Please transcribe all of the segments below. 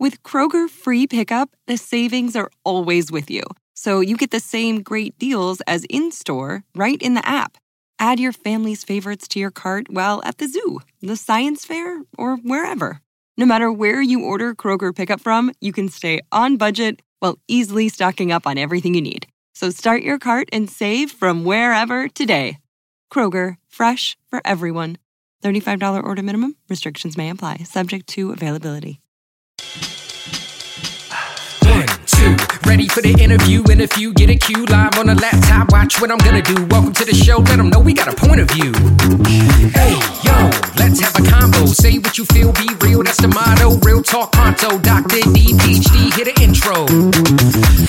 With Kroger free pickup, the savings are always with you. So you get the same great deals as in store right in the app. Add your family's favorites to your cart while at the zoo, the science fair, or wherever. No matter where you order Kroger pickup from, you can stay on budget while easily stocking up on everything you need. So start your cart and save from wherever today. Kroger, fresh for everyone. $35 order minimum. Restrictions may apply, subject to availability. Two, ready for the interview. And if you get a cue live on a laptop, watch what I'm gonna do. Welcome to the show. Let them know we got a point of view. Hey, yo, let's have a combo. Say what you feel, be real. That's the motto. Real talk pronto. Dr. D, PhD, hit the intro.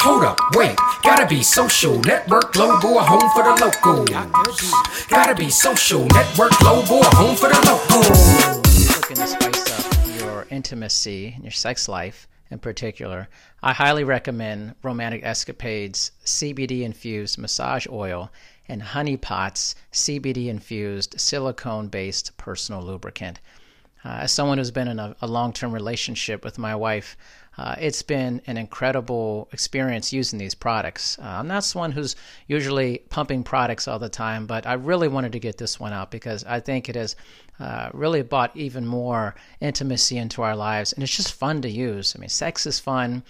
Hold up, wait. Gotta be social. Network a home for the locals. Gotta be social. Network a home for the locals. looking to spice up your intimacy and your sex life in particular, I highly recommend Romantic Escapades CBD infused massage oil and Honeypot's CBD infused silicone based personal lubricant. Uh, as someone who's been in a, a long term relationship with my wife, uh, it's been an incredible experience using these products. Uh, I'm not someone who's usually pumping products all the time, but I really wanted to get this one out because I think it has uh, really brought even more intimacy into our lives, and it's just fun to use. I mean, sex is fun.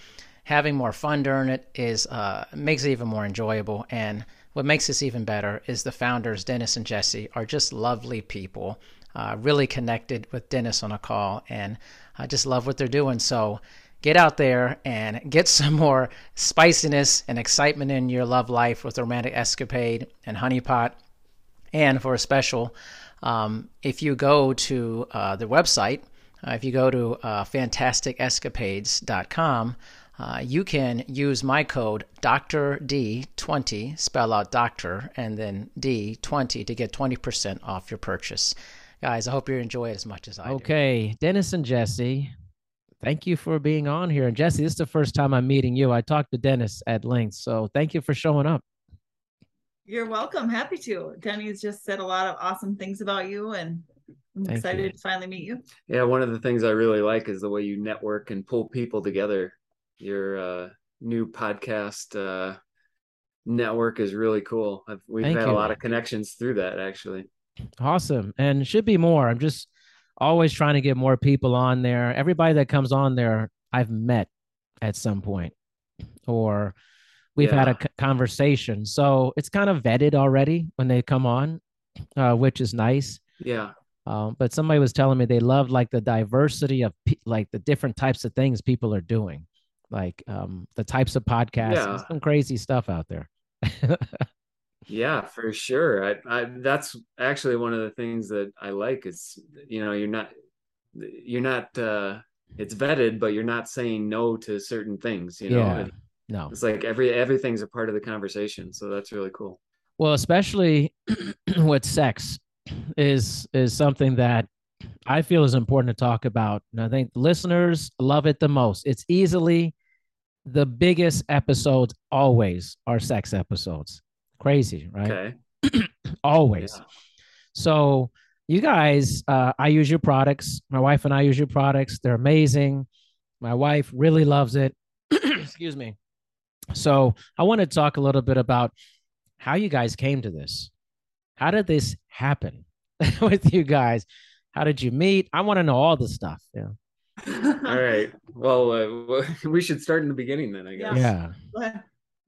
Having more fun during it is uh, makes it even more enjoyable, and what makes this even better is the founders, Denis and Jessie, are just lovely people. Uh, really connected with Denis on a call, and I just love what they're doing. So get out there and get some more spiciness and excitement in your love life with Romantic Escapade and Honeypot. And for a special, um, if you go to uh, the website, uh, if you go to uh, fantasticescapades.com, uh, you can use my code Dr. D20, spell out doctor, and then D20 to get 20% off your purchase. Guys, I hope you enjoy it as much as I do. Okay, Denis and Jessie, thank you for being on here. And Jessie, this is the first time I'm meeting you. I talked to Denis at length, so thank you for showing up. You're welcome. Happy to. Denny's just said a lot of awesome things about you, and I'm Thank excited you. to finally meet you. Yeah, one of the things I really like is the way you network and pull people together. Your uh, new podcast uh, network is really cool. I've, we've Thank had you. a lot of connections through that, actually. Awesome. And should be more. I'm just always trying to get more people on there. Everybody that comes on there, I've met at some point or we've had a conversation. So it's kind of vetted already when they come on, uh, which is nice. Yeah, Um, but somebody was telling me they love like the diversity of pe- like the different types of things people are doing, like um, the types of podcasts, Yeah. Some crazy stuff out there. yeah, for sure. I, I that's actually one of the things that I like is you know you're not you're not uh, it's vetted, but you're not saying no to certain things. You know, Yeah. And no, it's like every everything's a part of the conversation, so that's really cool. well, especially with sex is is something that I feel is important to talk about. And I think listeners love it the most. It's easily the biggest episodes always are sex episodes. Crazy, right? Okay. always. Yeah. So you guys, uh, I use your products. My wife and I use your products. They're amazing. My wife really loves it. Excuse me. So I want to talk a little bit about how you guys came to this. How did this happen with you guys? How did you meet? I want to know all the stuff. Yeah. All right. Well, uh, we should start in the beginning then, I guess. Yeah. But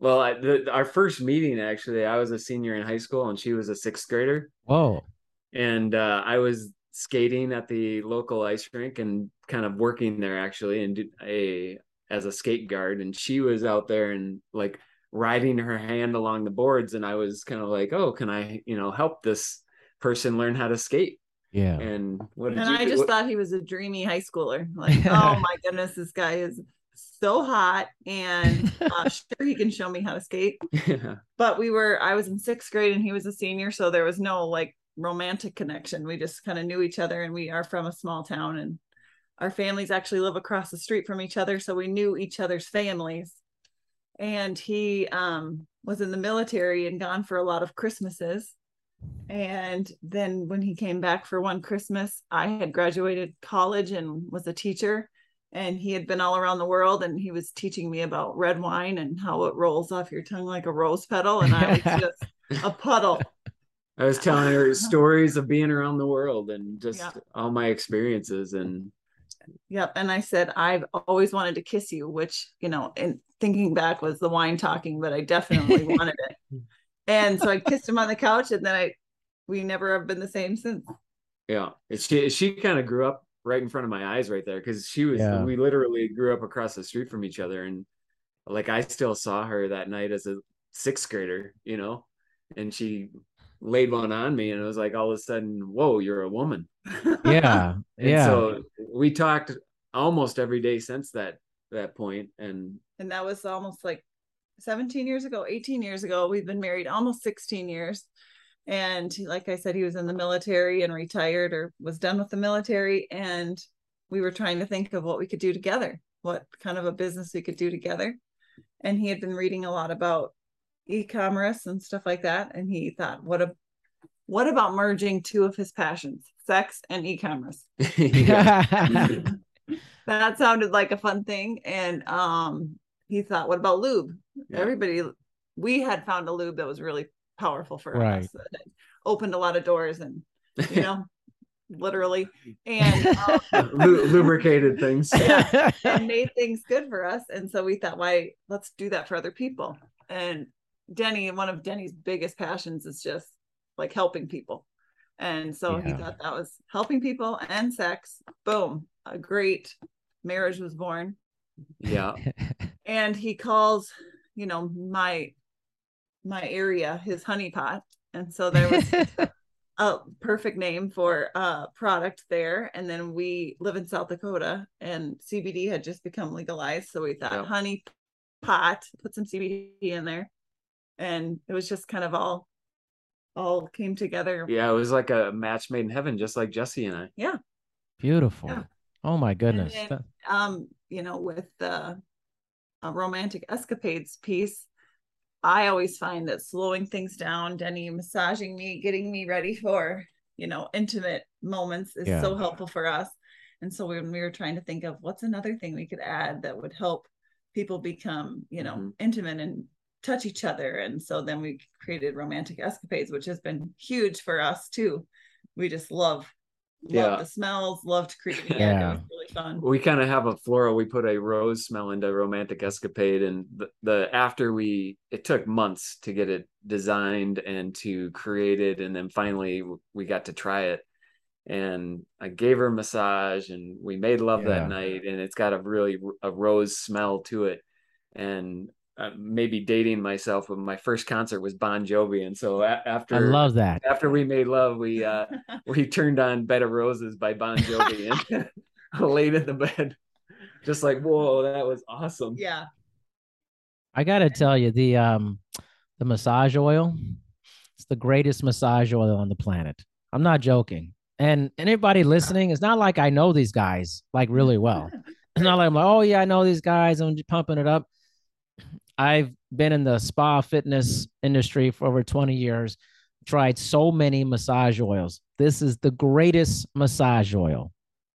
Well, I, the, our first meeting actually, I was a senior in high school and she was a sixth grader, Whoa. and uh, I was skating at the local ice rink and kind of working there actually, and did a as a skate guard, and she was out there and like riding her hand along the boards, and I was kind of like, oh, can I, you know, help this person learn how to skate? Yeah. And what did and you I do? just What- thought he was a dreamy high schooler. Like, oh my goodness, this guy is so hot, and uh, sure he can show me how to skate. yeah. But we were, I was in sixth grade and he was a senior, so there was no like romantic connection. We just kind of knew each other, and we are from a small town, and our families actually live across the street from each other, so we knew each other's families. And he um, was in the military and gone for a lot of Christmases. And then when he came back for one Christmas, I had graduated college and was a teacher. and he had been all around the world and he was teaching me about red wine and how it rolls off your tongue like a rose petal and i was just a puddle I was telling her stories of being around the world and just Yeah. all my experiences and yep and i said i've always wanted to kiss you which you know and thinking back was the wine talking but i definitely wanted it and so i kissed him on the couch and then i we never have been the same since yeah, she she kind of grew up right in front of my eyes right there because she was Yeah. we literally grew up across the street from each other and like I still saw her that night as a sixth grader, you know, and she laid one on me and it was like all of a sudden, whoa, you're a woman. Yeah. And yeah. so we talked almost every day since that that point and and that was almost like 17 years ago 18 years ago we've been married almost 16 years. And like i said he was in the military and retired or was done with the military. And we were trying to think of what we could do together what kind of a business we could do together. And he had been reading a lot about e-commerce and stuff like that. And he thought what a what about merging two of his passions sex and e-commerce? That sounded like a fun thing. And um he thought what about lube Yeah. everybody we had found a lube that was really powerful for Right. us that opened a lot of doors and you know literally. And um, Lu- lubricated things. and made things good for us. And so we thought why let's do that for other people. And denny one of denny's biggest passions is just like helping people. And so he thought that was helping people and sex. Boom. A great marriage was born. Yeah. and he calls you know my my area his honeypot and so there was a perfect name for a product there and then we live in south dakota and cbd had just become legalized so we thought Yep. honey pot put some cbd in there and it was just kind of all all came together Yeah, it was like a match made in heaven, just like Jessie and I. Yeah. Beautiful. Yeah. Oh my goodness. then- um you know with the uh, romantic escapades piece i always find that slowing things down denny massaging me getting me ready for you know intimate moments is Yeah. so helpful for us and so when we were trying to think of what's another thing we could add that would help people become you know Mhm. intimate and touch each other and so then we created romantic escapades which has been huge for us too we just love love Yeah. the smells loved creating it Yeah. it was really fun we kind of have a floral we put a rose smell into romantic escapade and the, the after we it took months to get it designed and to create it and then finally we got to try it and i gave her a massage and we made love Yeah. that night and it's got a really a rose smell to it and uh, maybe dating myself but my first concert was bon jovi and so a- after I love that. after we made love we uh we turned on Bed of Roses by Bon Jovi and laid in the bed. Just like, whoa, that was awesome. yeah I gotta tell you, the um the massage oil, it's the greatest massage oil on the planet. I'm not joking. And anybody listening, it's not like I know these guys like really well. It's not like I'm like, oh yeah, I know these guys. I'm just pumping it up. I've been in the spa fitness industry for over 20 years, tried so many massage oils. This is the greatest massage oil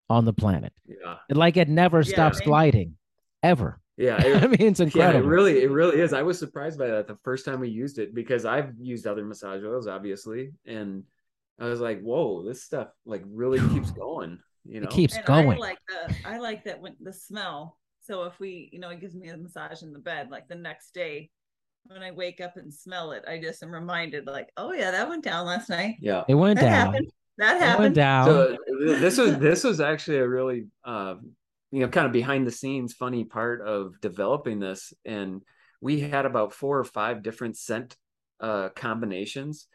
on the planet. Yeah. It, like it never Yeah, stops man. gliding, ever. Yeah. I It, mean, it's yeah, incredible. it really, it really is. I was surprised by that the first time we used it because I've used other massage oils, obviously. And I was like, whoa, this stuff like really keeps going. You know, it keeps and going. I like the I like that when the smell. So if we, you know, it gives me a massage in the bed, like the next day when I wake up and smell it, I just am reminded, like, oh yeah, that went down last night. yeah. it went That down. happened. That It went happened. down. So this was this was actually a really uh, you know kind of behind the scenes funny part of developing this, and we had about four or five different scent uh, combinations,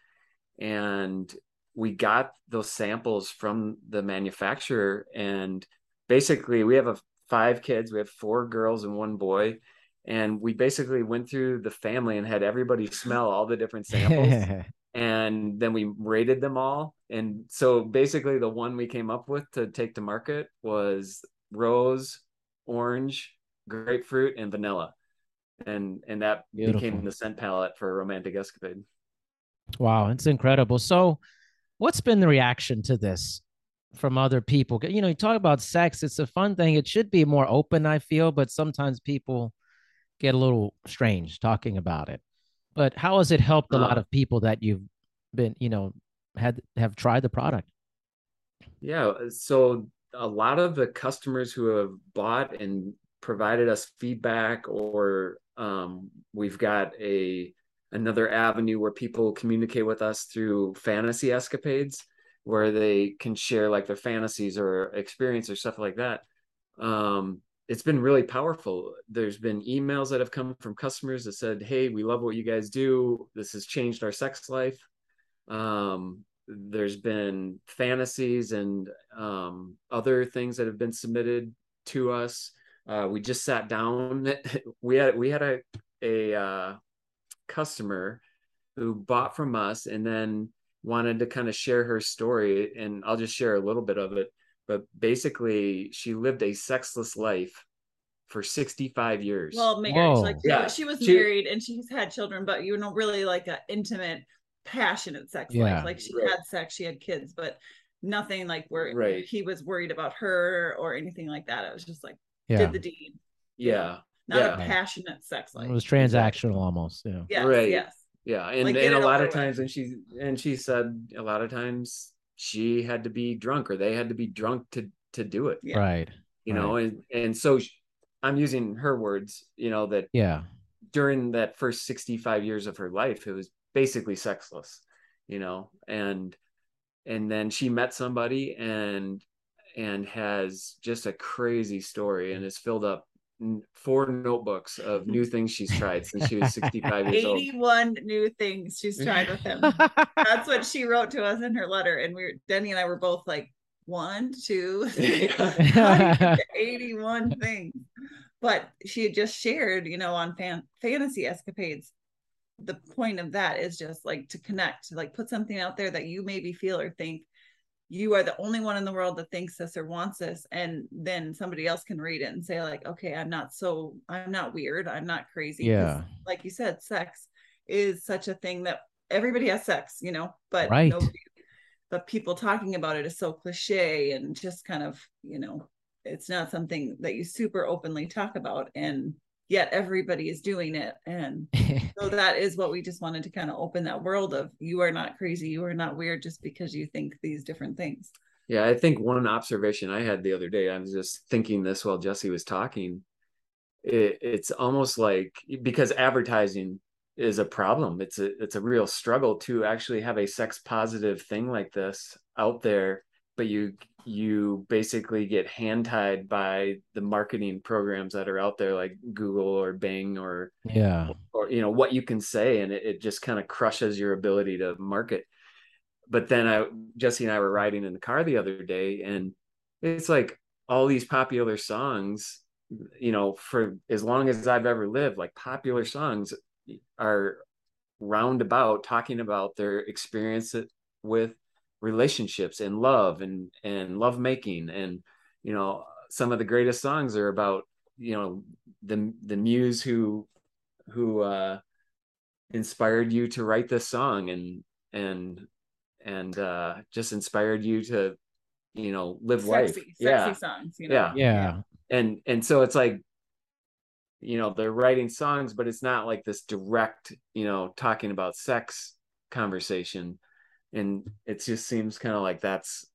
and we got those samples from the manufacturer, and basically we have a five kids, we have four girls and one boy. And we basically went through the family and had everybody smell all the different samples and then we rated them all and so basically the one we came up with to take to market was rose orange grapefruit and vanilla and and that Beautiful. became the scent palette for romantic escapade wow, it's incredible. So, what's been the reaction to this? From other people. You know, you talk about sex, it's a fun thing. It should be more open, I feel, but sometimes people get a little strange talking about it. But how has it helped a lot Uh. of people that you've been, you know, had have tried the product? Yeah, uh, so a lot of the customers who have bought and provided us feedback, or um, we've got a another avenue where people communicate with us through fantasy escapades, where they can share like their fantasies or experience or stuff like that. Um, it's been really powerful. There's been emails that have come from customers that said, "Hey, we love what you guys do. This has changed our sex life." Um, there's been fantasies and um, other things that have been submitted to us. Uh, we just sat down. we had we had a a uh, customer who bought from us and then wanted to kind of share her story, and I'll just share a little bit of it. But basically, she lived a sexless life for 65 years. Well, marriage, Whoa. like Yeah, she was she- married and she's had children, but you know, really like a intimate, passionate sex Yeah. life. Like she Right. had sex, she had kids, but nothing like where Right. he was worried about her or anything like that. It was just like Yeah. did the deed, yeah, not Yeah. a passionate sex life. It was transactional almost. Yeah. yes, Right. yes. Yeah and, Like, and a lot of with. times and she and she said a lot of times she had to be drunk or they had to be drunk to to do it Yeah. Right. you know and and so sh- i'm using her words you know that Yeah. during that first 65 years of her life it was basically sexless you know and and then she met somebody and and has just a crazy story and has filled up n- four notebooks of new things she's tried since she was 65 years old 81 new things she's tried with him. That's what she wrote to us in her letter. And we were Denny and I were both like, one, two, three. How do you get to 81 things. But she had just shared, you know, on fan- fantasy escapades. The point of that is just like to connect, like put something out there that you maybe feel or think you are the only one in the world that thinks this or wants this. And then somebody else can read it and say, like, okay, I'm not so, I'm not weird. I'm not crazy Yeah. Like you said, sex is such a thing that everybody has sex, you know, but Right. nobody but people talking about it is so cliche and just kind of you know it's not something that you super openly talk about and yet everybody is doing it and so that is what we just wanted to kind of open that world of you are not crazy you are not weird just because you think these different things Yeah, I think one observation I had the other day, I was just thinking this while Jessie was talking. It, it's almost like because advertising is a problem. It's a it's a real struggle to actually have a sex positive thing like this out there, but you you basically get hand tied by the marketing programs that are out there like Google or Bing or yeah. or you know what you can say and it, it just kind of crushes your ability to market but then i jessie and i were riding in the car the other day and it's like all these popular songs you know for as long as i've ever lived like popular songs are roundabout talking about their experience with relationships and love and and love making and you know some of the greatest songs are about you know the the muse who who uh inspired you to write this song and and and uh just inspired you to you know live life. sexy sexy yeah. songs you know? Yeah. Yeah. and and so it's like you know they're writing songs but it's not like this direct you know talking about sex conversation and it just seems kind of like that's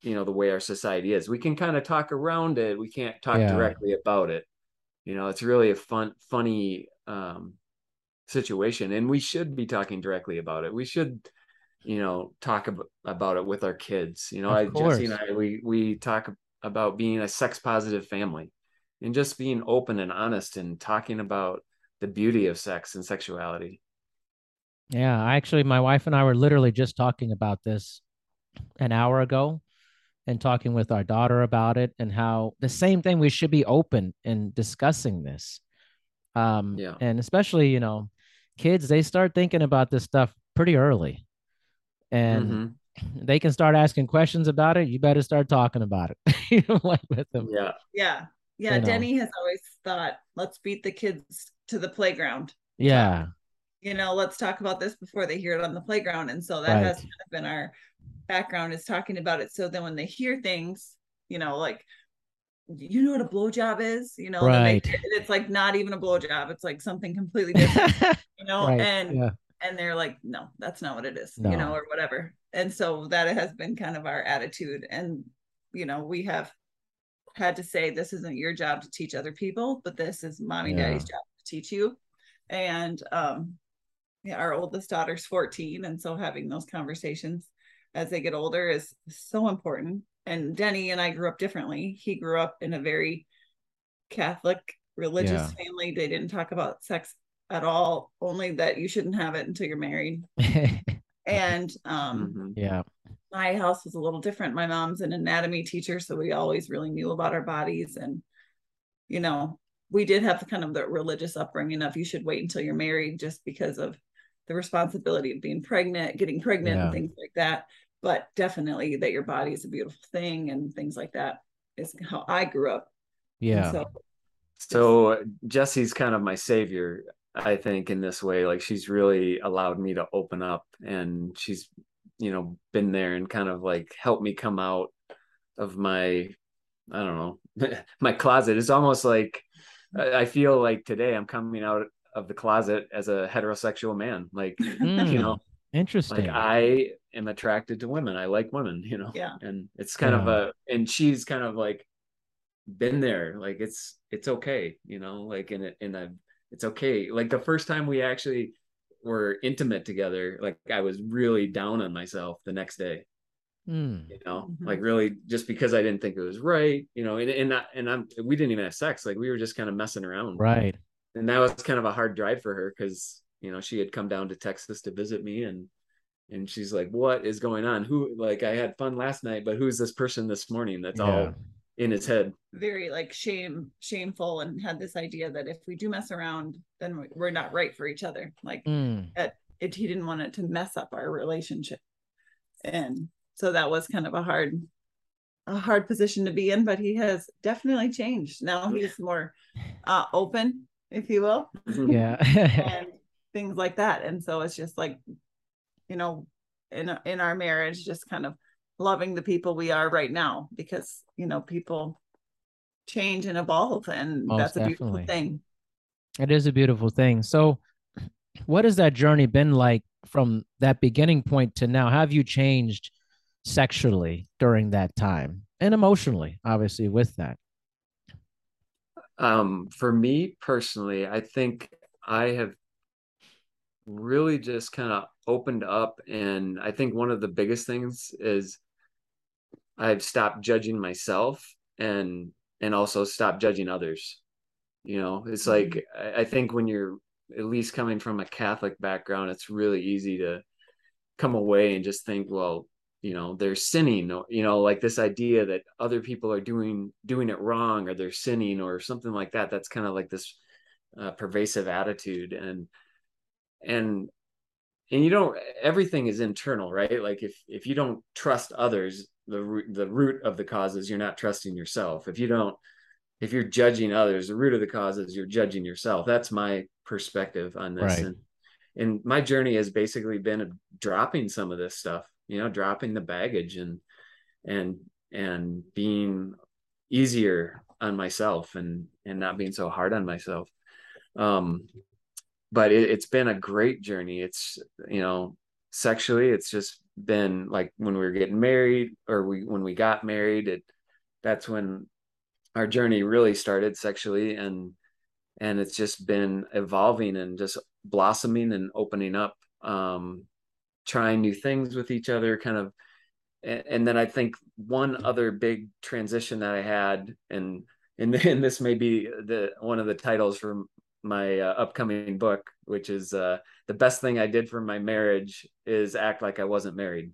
you know the way our society is. We can kind of talk around it we can't talk Yeah. directly about it. You know it's really a fun funny um situation and we should be talking directly about it. We should you know talk ab- about it with our kids. You know I, jessie and i we we talk about being a sex positive family and just being open and honest and talking about the beauty of sex and sexuality Yeah, I actually, my wife and I were literally just talking about this an hour ago and talking with our daughter about it and how the same thing we should be open in discussing this. Um, Yeah. and especially, you know, kids, they start thinking about this stuff pretty early and Mhm. they can start asking questions about it. You better start talking about it, you know, like with them. yeah yeah yeah You know. denny has always thought let's beat the kids to the playground Yeah. You know, let's talk about this before they hear it on the playground. And so that Right. has kind of been our background is talking about it. So then when they hear things, you know, like you know what a blowjob is, you know, then they- Right. it's like not even a blowjob. It's like something completely different, you know, Right, and yeah. and they're like, no, that's not what it is, No. you know, or whatever. And so that has been kind of our attitude. And, you know, we have had to say, this isn't your job to teach other people, but this is mommy and Yeah. daddy's job to teach you. And, um, our oldest daughter's 14. And so having those conversations as they get older is so important. And Denny and I grew up differently. He grew up in a very Catholic religious Yeah. family. They didn't talk about sex at all, only that you shouldn't have it until you're married. And um, Mhm. yeah. my house was a little different. My mom's an anatomy teacher, so we always really knew about our bodies. And, you know, we did have kind of the religious upbringing of you should wait until you're married just because of the responsibility of being pregnant, getting pregnant, Yeah. and things like that. But definitely that your body is a beautiful thing and things like that is how I grew up. And Yeah. So So Jessie's kind of my savior, I think, in this way. Like she's really allowed me to open up and she's, you know, been there and kind of like helped me come out of my, I don't know, my closet. It's almost like I I feel like today I'm coming out of the closet as a heterosexual man. Like, you Mm, know, Interesting. like I am attracted to women. I like women, you know. Yeah. And it's kind of a and she's kind of like been there. Like it's it's okay, you know, like in it in a it's okay. Like the first time we actually were intimate together, like I was really down on myself the next day, Mm, you know, Mhm. like really just because I didn't think it was right, you know, and and I, and I'm we didn't even have sex, like we were just kind of messing around right. And that was kind of a hard drive for her because you know she had come down to Texas to visit me and and she's like what is going on? Who like I had fun last night but who's this person this morning? That's Yeah. all in his head. Very like shame, shameful, and had this idea that if we do mess around, then we- we're not right for each other. Like Mm, it he didn't want it to mess up our relationship. And so that was kind of a hard a hard position to be in but he has definitely changed. Now he's more uh open if you will mm-hmm. yeah. and things like that and so it's just like you know in in our marriage just kind of loving the people we are right now because you know people change and evolve and Most that's a beautiful thing It is a beautiful thing. So, what has that journey been like from that beginning point to now? Have you changed sexually during that time and emotionally, obviously, with that? Um for me personally I think I have really just kind of opened up and I think one of the biggest things is I've stopped judging myself and and also stopped judging others. You know, it's like I, I think when you're at least coming from a Catholic background, it's really easy to come away and just think, well, you know, they're sinning, or you know, like this idea that other people are doing doing it wrong or they're sinning or something like that. That's kind of like this uh, pervasive attitude and and and you don't everything is internal right like if if you don't trust others the root the root of the cause is you're not trusting yourself if you don't if you're judging others the root of the cause is you're judging yourself that's my perspective on this Right. and and my journey has basically been dropping some of this stuff you know dropping the baggage and and and being easier on myself and and not being so hard on myself. Um but it, it's been a great journey. It's you know sexually it's just been like when we were getting married or we when we got married it that's when our journey really started sexually and and it's just been evolving and just blossoming and opening up. Um trying new things with each other kind of and, and then i think one other big transition that i had and and, and this may be the one of the titles for my uh, upcoming book which is uh the best thing i did for my marriage is act like i wasn't married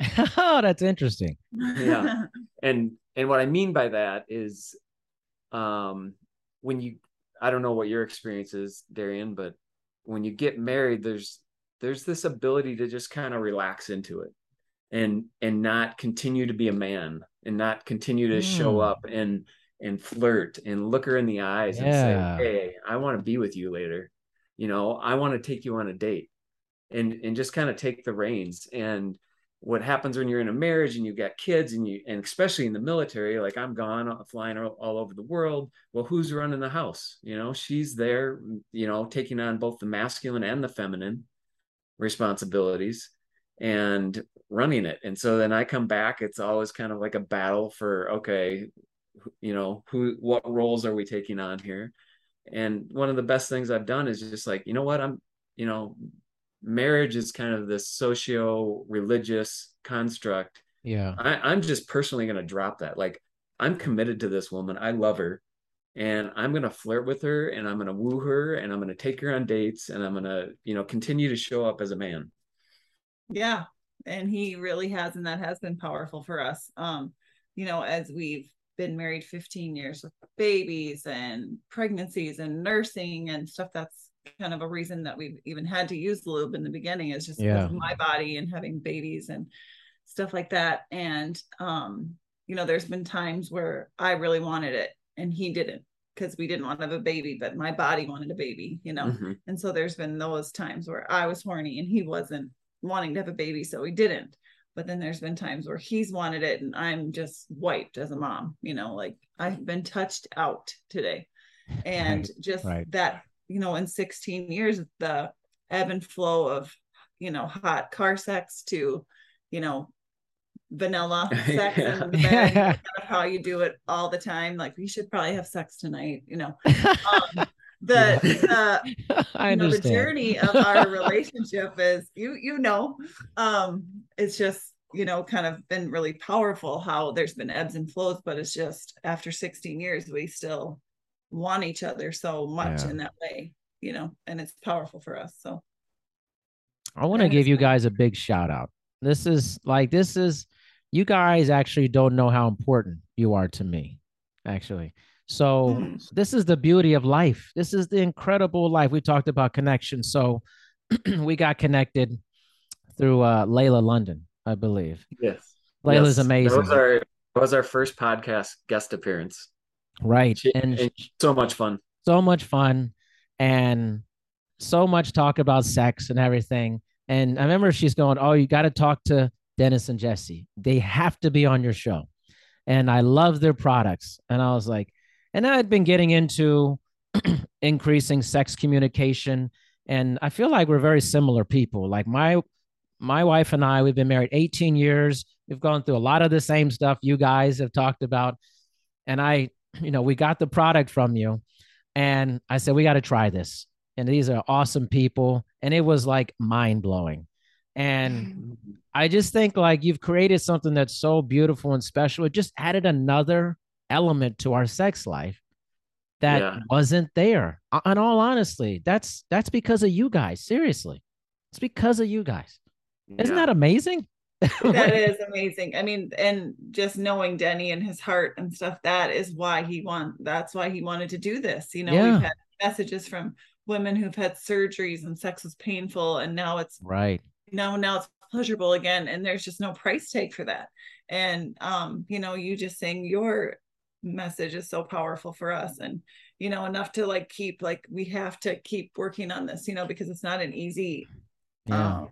oh, that's interesting. Yeah. and and what i mean by that is um when you i don't know what your experience is darian but when you get married there's there's this ability to just kind of relax into it and and not continue to be a man and not continue to show Mm. up and and flirt and look her in the eyes Yeah. and say hey i want to be with you later. You know i want to take you on a date. And and just kind of take the reins. And what happens when you're in a marriage and you've got kids and you and especially in the military like i'm gone uh, flying all, all, over the world. Well who's running the house? You know she's there you know taking on both the masculine and the feminine responsibilities and running it and so then i come back it's always kind of like a battle for okay you know who what roles are we taking on here and one of the best things i've done is just like you know what i'm you know marriage is kind of this socio religious construct. Yeah. I, am just personally going to drop that. Like, I'm committed to this woman. I love her. And I'm going to flirt with her and I'm going to woo her and I'm going to take her on dates and I'm going to, you know, continue to show up as a man. Yeah. And he really has. And that has been powerful for us. Um, you know, as we've been married 15 years with babies and pregnancies and nursing and stuff that's kind of a reason that we've even had to use the lube in the beginning is just yeah. my body and having babies and stuff like that. And um, you know, there's been times where I really wanted it and he didn't because we didn't want to have a baby, but my body wanted a baby, you know. Mm-hmm. And so there's been those times where I was horny and he wasn't wanting to have a baby, so he didn't. But then there's been times where he's wanted it and I'm just wiped as a mom, you know, like I've been touched out today. And right. just right. that you know, in 16 years, the ebb and flow of, you know, hot car sex to, you know, vanilla sex yeah. in the bed, kind how you do it all the time. Like we should probably have sex tonight, you know. Um, the the, I know, the journey of our relationship is you you know um it's just you know kind of been really powerful how there's been ebbs and flows but it's just after 16 years we still want each other so much yeah. in that way, you know, and it's powerful for us. So I want to give you guys a big shout out. This is like, this is, you guys actually don't know how important you are to me, actually. So, this is the beauty of life. This is the incredible life. We talked about connection. So, we got connected through uh, Layla London, I believe. Yes. Layla's yes. amazing. That was, our, that was our first podcast guest appearance. Right. and so much fun. So much fun. And so much talk about sex and everything. And I remember she's going, Oh, you got to talk to Denis and Jessie. They have to be on your show. And I love their products. And I was like, and I'd been getting into increasing sex communication. And I feel like we're very similar people. Like my my wife and I, we've been married 18 years. We've gone through a lot of the same stuff you guys have talked about. And I you know, we got the product from you. And I said, we got to try this. And these are awesome people. And it was like mind blowing. And I just think like you've created something that's so beautiful and special. It just added another element to our sex life that yeah. wasn't there. In all honesty, that's that's because of you guys. Seriously, it's because of you guys. Isn't that amazing? that is amazing. I mean, and just knowing Denny and his heart and stuff, that is why he want that's why he wanted to do this. You know, yeah. we've had messages from women who've had surgeries and sex was painful and now it's right. Now now it's pleasurable again and there's just no price tag for that. And um, you know, you just saying your message is so powerful for us and you know enough to like keep like we have to keep working on this you know because it's not an easy yeah. um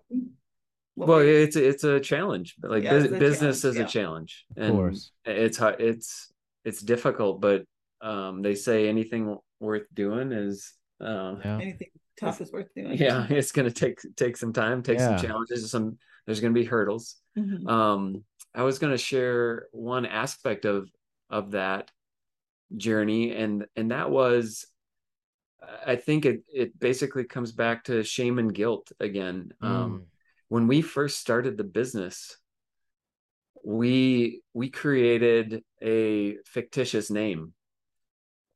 well it's it's a challenge like yeah, business is yeah. a challenge and of course it's it's it's difficult but um they say anything worth doing is uh, yeah. anything tough is worth doing. Yeah it's gonna take take some time take some challenges some there's gonna be hurdles. Mm-hmm. um i was gonna share one aspect of of that journey and and that was i think it it basically comes back to shame and guilt again. Um, mm. um when we first started the business we we created a fictitious name.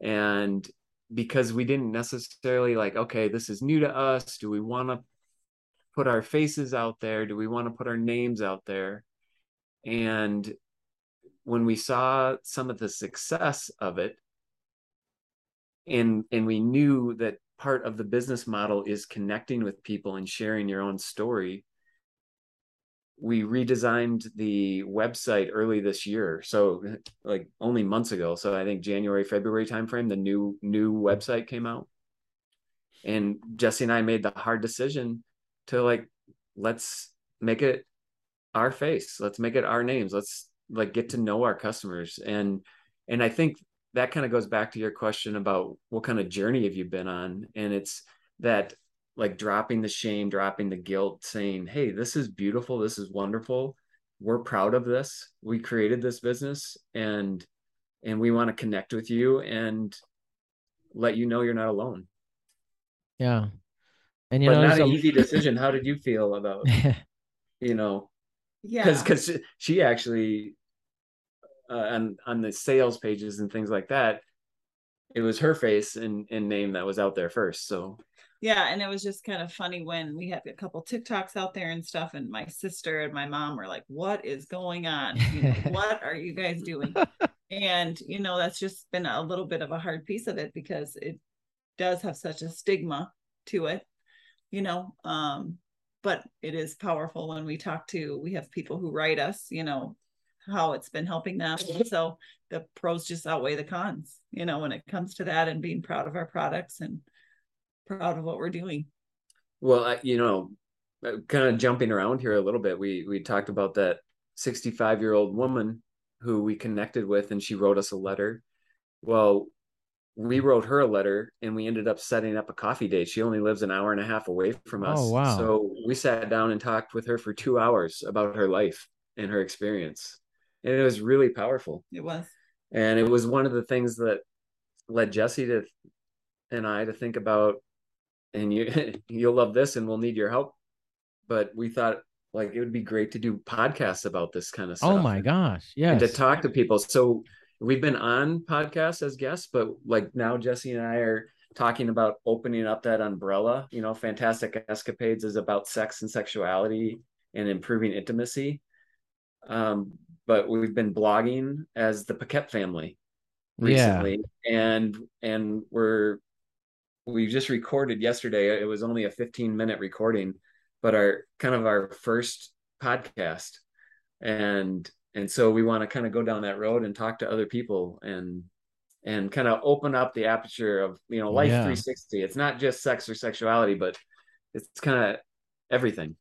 And because we didn't necessarily like okay this is new to us. Do we want to put our faces out there? Do we want to put our names out there? And when we saw some of the success of it and and we knew that part of the business model is connecting with people and sharing your own story we redesigned the website early this year. So like only months ago. So i think january february timeframe the new new website came out. And Jessie and I made the hard decision to like let's make it our face. Let's make it our names. Let's like get to know our customers. And and I think that kind of goes back to your question about what kind of journey have you been on? And it's that like dropping the shame dropping the guilt saying hey this is beautiful. This is wonderful. We're proud of this. We created this business and and we want to connect with you and let you know you're not alone. Yeah. And you but know not an a- easy decision. How did you feel about you know? Yeah. because because she actually uh, on on the sales pages and things like that it was her face and, and name that was out there first so Yeah, and it was just kind of funny when we had a couple TikToks out there and stuff, and my sister and my mom were like, "What is going on? You know, what are you guys doing?" and you know, that's just been a little bit of a hard piece of it because it does have such a stigma to it, you know. Um, but it is powerful when we talk to. We have people who write us, you know, how it's been helping them. So the pros just outweigh the cons, you know, when it comes to that and being proud of our products and proud of what we're doing. well I, you know uh, kind of jumping around here a little bit we we talked about that 65 year old woman who we connected with and she wrote us a letter well we wrote her a letter and we ended up setting up a coffee date she only lives an hour and a half away from us Oh, wow. so we sat down and talked with her for two hours about her life and her experience and it was really powerful It was. and it was one of the things that led Jessie to and I to think about and you you'll love this and we'll need your help. But we thought like it would be great to do podcasts about this kind of stuff oh my gosh and to talk to people. So we've been on podcasts as guests but like now Jessie and I are talking about opening up that umbrella. You know fantastic escapades is about sex and sexuality and improving intimacy. Um but we've been blogging as the Paquette family yeah. recently and and we're we just recorded yesterday it was only a 15 minute recording but our kind of our first podcast and and so we want to kind of go down that road and talk to other people and and kind of open up the aperture of you know life Yeah. 360 it's not just sex or sexuality but it's kind of everything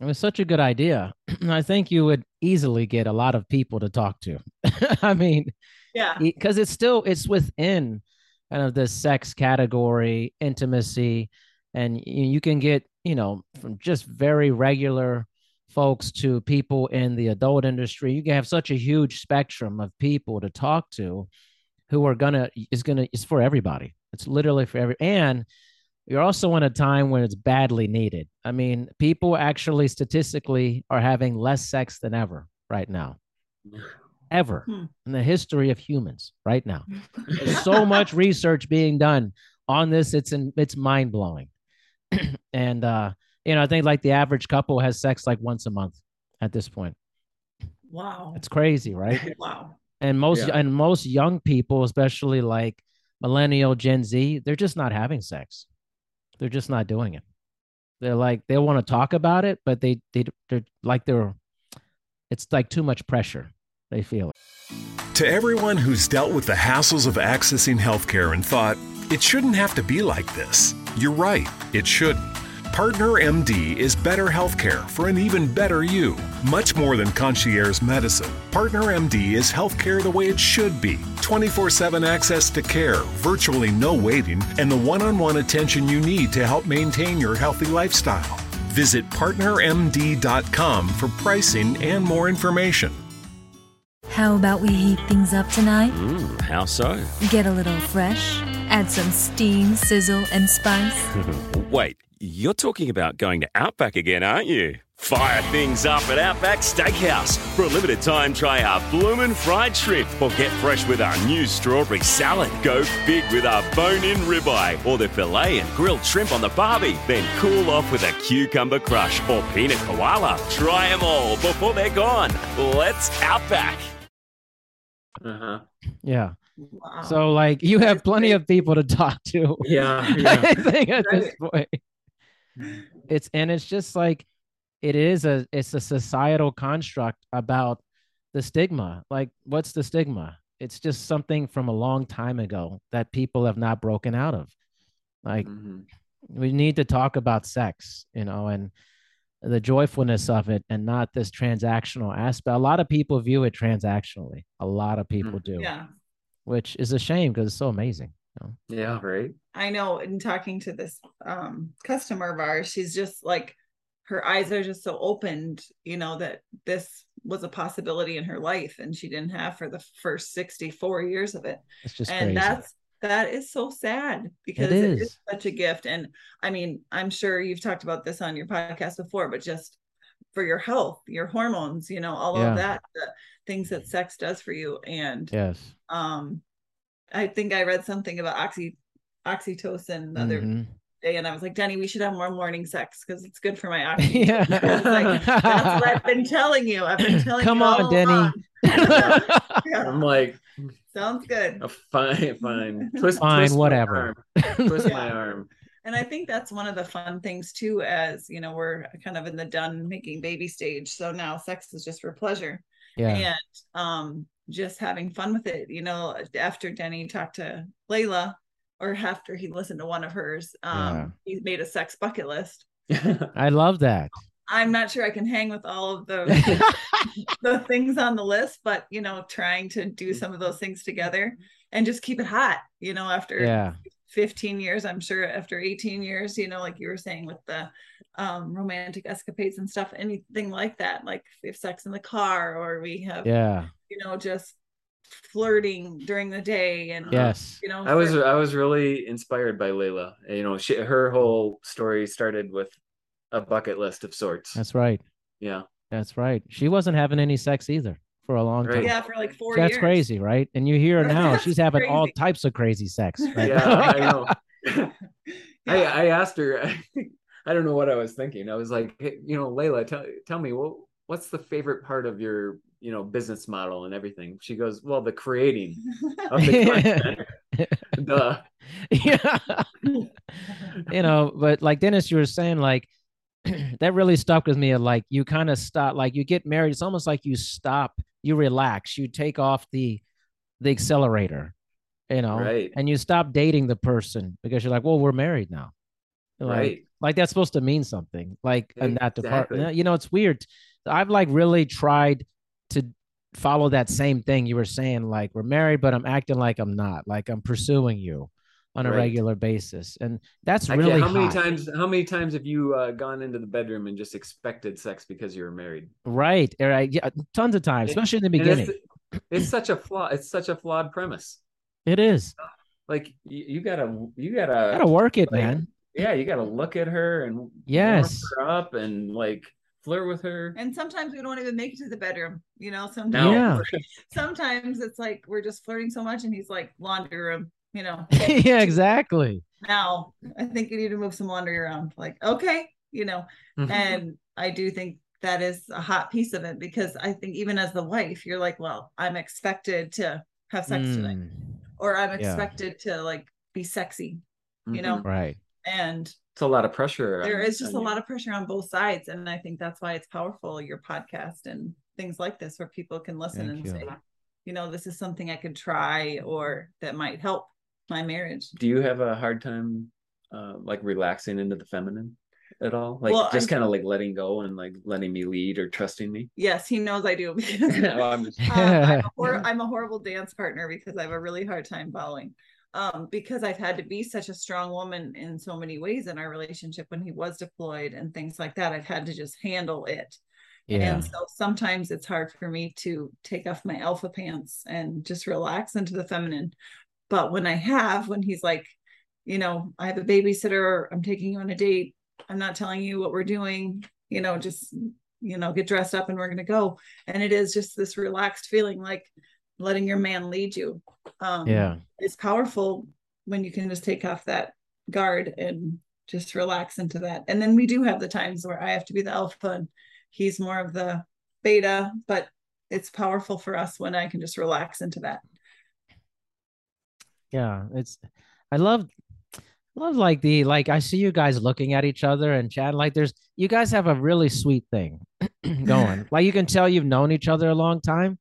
It was such a good idea. I think you would easily get a lot of people to talk to. I mean, Yeah. because it's still it's within kind of the sex category, intimacy, and you, you can get you know from just very regular folks to people in the adult industry. You can have such a huge spectrum of people to talk to, who are gonna is gonna it's for everybody. It's literally for every and you're also in a time when it's badly needed. I mean, people actually statistically are having less sex than ever right now. Mm. Ever Hmm. in the history of humans right now. There's so much research being done on this. It's in, it's mind blowing. and uh, you know, I think like the average couple has sex like once a month at this point. Wow. It's crazy, right? Wow. and most Yeah. and most young people especially like millennial gen z they're just not having sex they're just not doing it they're like they want to talk about it but they they they're like they're it's like too much pressure they feel it. To everyone who's dealt with the hassles of accessing healthcare and thought, it shouldn't have to be like this, you're right, it shouldn't. Partner MD is better healthcare for an even better you. Much more than concierge medicine, Partner MD is healthcare the way it should be 24 7 access to care, virtually no waiting, and the one on one attention you need to help maintain your healthy lifestyle. Visit partnermd.com for pricing and more information. How about we heat things up tonight? Mm, how so? Get a little fresh, add some steam, sizzle, and spice. Wait, you're talking about going to Outback again, aren't you? Fire things up at Outback Steakhouse. For a limited time, try our bloomin' fried shrimp or get fresh with our new strawberry salad. Go big with our bone-in ribeye or the filet and grilled shrimp on the barbie. Then cool off with a cucumber crush or peanut koala. Try them all before they're gone. Let's Outback. Uh-huh yeah Wow. so like you have plenty of people to talk to yeah, yeah. I think at this point. It's and it's just like it is a it's a societal construct about the stigma. Like, what's the stigma? It's just something from a long time ago that people have not broken out of. Like Mhm. we need to talk about sex, you know, and the joyfulness of it and not this transactional aspect. A lot of people view it transactionally. A lot of people do, Yeah. which is a shame because it's so amazing. you know? Yeah, right. I know in talking to this um customer of ours, she's just like her eyes are just so opened, you know, that this was a possibility in her life and she didn't have for the first 64 years of it. It's just and crazy. that's that is so sad because it is. is. such a gift. And I mean, I'm sure you've talked about this on your podcast before, but just for your health, your hormones, you know, all Yeah. of that, the things that sex does for you. And yes. um I think I read something about oxy oxytocin the other. Day, and I was like, Denny, we should have more morning sex because it's good for my oxytocin. Yeah. Like, That's what I've been telling you. I've been telling Come you. all on, Denny. along." Yeah, I'm like, sounds good. oh, fine, fine. Twist, Fine, twist whatever. arm. Twist my arm. And I think that's one of the fun things too, as you know, we're kind of in the done making baby stage. So now sex is just for pleasure. yeah. and um just having fun with it you know after denny talked to layla or after he listened to one of hers um he made a sex bucket list I love that. i'm not sure i can hang with all of the the things on the list but you know trying to do some of those things together and just keep it hot you know after yeah. 15 years i'm sure after 18 years you know like you were saying with the um romantic escapades and stuff anything like that like we have sex in the car or we have Yeah. you know just flirting during the day and uh-huh. Yes. you know I was for- I was really inspired by Layla. You know, she, her whole story started with a bucket list of sorts. That's right. yeah. That's right. She wasn't having any sex either for a long Right. time. yeah for like four That's years crazy, right? And you hear her now, she's having all types of crazy sex. Right? Yeah, I know. I, Yeah. I asked her, I don't know what I was thinking. I was like, hey, you know, Layla, tell, tell me, what, what's the favorite part of your, you know, business model and everything? She goes, well, the creating of the content. Duh. yeah. you know, but like Denis, you were saying, like that really stuck with me. Like you kind of stop, like you get married. It's almost like you stop, you relax, you take off the the accelerator, you know, Right. and you stop dating the person because you're like, well, we're married now. Like, Right. like that's supposed to mean something like in that department you know it's weird i've like really tried to follow that same thing you were saying like we're married but i'm acting like i'm not like i'm pursuing you on a Right. regular basis and that's I really how many hot. times how many times have you uh, gone into the bedroom and just expected sex because you were married? right right yeah tons of times It- especially in the And it's- beginning It's, such a flaw. It's such a flawed premise. it is Like you, you gotta you gotta gotta work it like, man Yeah, you gotta look at her and Yes. her up and like flirt with her. and sometimes we don't even make it to the bedroom you know sometimes Yeah. sometimes it's like we're just flirting so much and he's like laundry room you know yeah exactly now i think you need to move some laundry around like okay you know Mhm. and i do think that is a hot piece of it because i think even as the wife you're like well i'm expected to have sex tonight Mm, or i'm Yeah. expected to like be sexy you know Mhm. right and it's a lot of pressure. there is just a lot of pressure on both sides and i think that's why it's powerful your podcast and things like this where people can listen Thank and you. say you know this is something i could try or that might help my marriage Do you have a hard time, uh, like relaxing into the feminine at all? Like Well, just kind of like letting go and like letting me lead or trusting me? yes he knows i do because well, I'm just, um, I'm, a hor- I'm a horrible dance partner because I have a really hard time following. Um, because I've had to be such a strong woman in so many ways in our relationship when he was deployed and things like that. I've had to just handle it. yeah And so sometimes it's hard for me to take off my alpha pants and just relax into the feminine. But when I have, when he's like, you know, I have a babysitter, I'm taking you on a date, I'm not telling you what we're doing, you know, just, you know, get dressed up and we're going to go. And it is just this relaxed feeling like letting your man lead you. Um, yeah It's powerful when you can just take off that guard and just relax into that. And then we do have the times where I have to be the alpha and he's more of the beta, but it's powerful for us when I can just relax into that. yeah it's i love love like the like i see you guys looking at each other and chat like there's you guys have a really sweet thing going like you can tell you've known each other a long time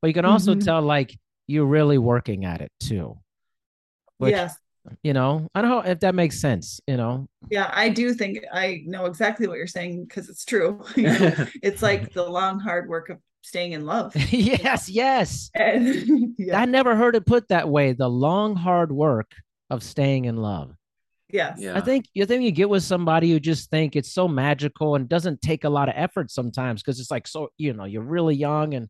but you can also Mhm. tell like you're really working at it too which yes. You know, I don't know if that makes sense. You know, Yeah, I do think I know exactly what you're saying because it's true. You know, it's like the long hard work of staying in love. yes, yes. And yeah, I never heard it put that way. The long, hard work of staying in love. Yes. Yeah. I think you think you get with somebody you just think it's so magical and doesn't take a lot of effort sometimes because it's like so you know you're really young and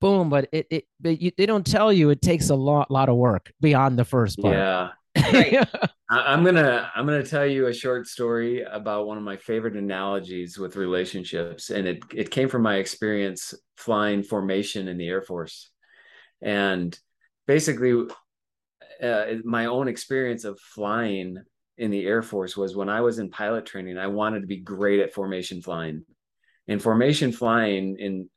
boom, but it it but you, they don't tell you it takes a lot lot of work beyond the first part. Yeah. Right. I- I'm gonna I'm gonna tell you a short story about one of my favorite analogies with relationships, and it it came from my experience flying formation in the Air Force, and basically, uh, my own experience of flying in the Air Force was when I was in pilot training. I wanted to be great at formation flying, and formation flying in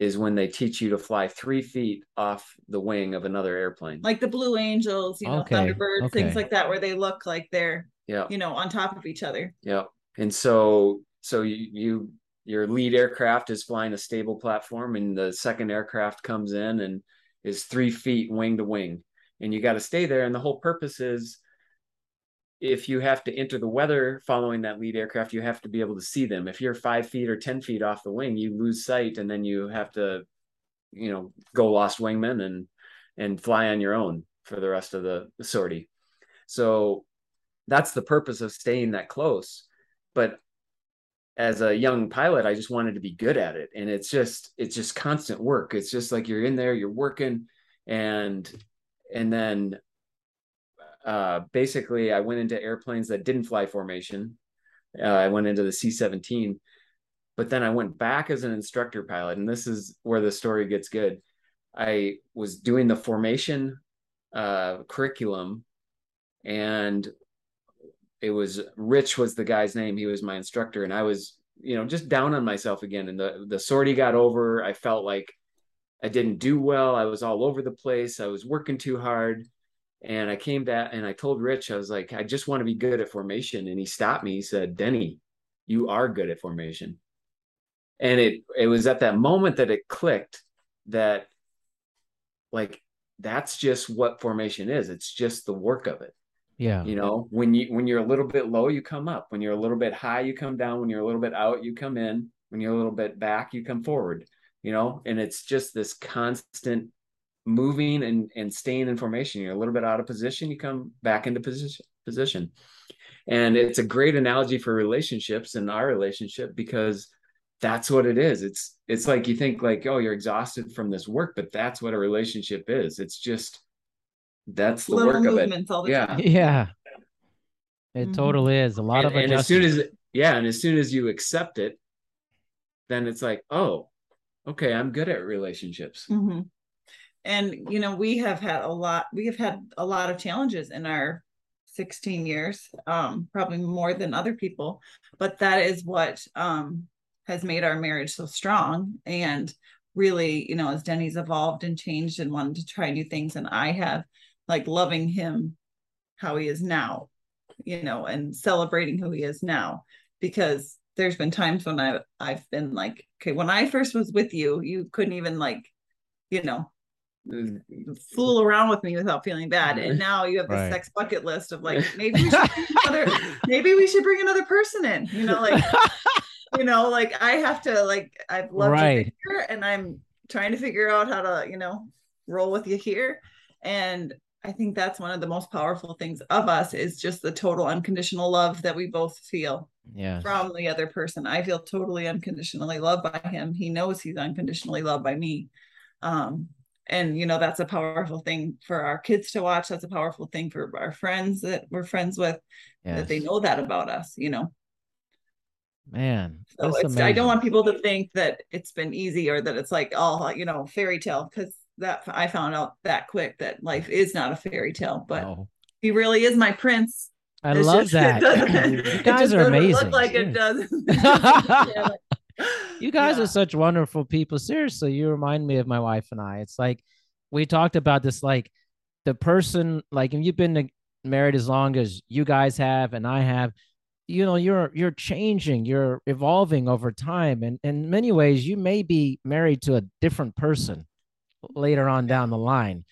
is when they teach you to fly three feet off the wing of another airplane. Like the Blue Angels, you know, Okay, Thunderbirds, things like that, where they look like they're, yeah. you know, on top of each other. Yeah. And so so you, you your lead aircraft is flying a stable platform and the second aircraft comes in and is three feet wing to wing. And you got to stay there. And the whole purpose is if you have to enter the weather following that lead aircraft, you have to be able to see them. If you're five feet or 10 feet off the wing, you lose sight and then you have to, you know, go lost wingman and and fly on your own for the rest of the, the sortie. So that's the purpose of staying that close. But as a young pilot, I just wanted to be good at it. And it's just, it's just constant work. It's just like you're in there, you're working and, and then uh, basically I went into airplanes that didn't fly formation. Uh, I went into the C 17, but then I went back as an instructor pilot. And this is where the story gets good. I was doing the formation uh, curriculum and it was Rich was the guy's name. He was my instructor, and I was, you know, just down on myself again. And the the sortie got over. I felt like I didn't do well. I was all over the place. I was working too hard. And I came back and I told Rich, I was like, I just want to be good at formation. And he stopped me. He said, Denny, you are good at formation. And it it was at that moment that it clicked that like that's just what formation is. It's just the work of it Yeah. you know when you when you're a little bit low you come up when you're a little bit high you come down when you're a little bit out you come in when you're a little bit back you come forward you know and it's just this constant moving and and staying in formation. You're a little bit out of position you come back into position position. And it's a great analogy for relationships and our relationship because that's what it is. It's it's like you think like oh you're exhausted from this work but that's what a relationship is. It's just that's the Little work of it. movements all the yeah. time. Yeah. It Mhm. totally is. A lot and, of and as soon as yeah and as soon as you accept it then it's like oh okay i'm good at relationships. Hmm And you know, we have had a lot. We have had a lot of challenges in our 16 years, um, probably more than other people. But that is what um, has made our marriage so strong. And really, you know, as Denny's evolved and changed and wanted to try new things, and I have like loving him how he is now, you know, and celebrating who he is now, because there's been times when I I've been like, okay, when I first was with you, you couldn't even like, you know, fool around with me without feeling bad. And now you have this Right. sex bucket list of like, maybe we should bring another, maybe we should bring another person in, you know, like, you know, like I have to like, I've loved Right. you here and I'm trying to figure out how to, you know, roll with you here. And I think that's one of the most powerful things of us is just the total unconditional love that we both feel yeah. from the other person. I feel totally unconditionally loved by him. He knows he's unconditionally loved by me. Um, and you know, that's a powerful thing for our kids to watch. That's a powerful thing for our friends that we're friends with, that they know that about us, you know. Man, So I don't want people to think that it's been easy or that it's like all, you know, fairy tale, because that I found out that quick that life is not a fairy tale, but Oh, he really is my prince. I It's love just- that. You guys are amazing. Look like it does. you guys Yeah. are such wonderful people. Seriously, you remind me of my wife and I. It's like we talked about this, like the person, like if you've been married as long as you guys have and I have, you know, you're you're changing, you're evolving over time, and in many ways, you may be married to a different person later on down the line,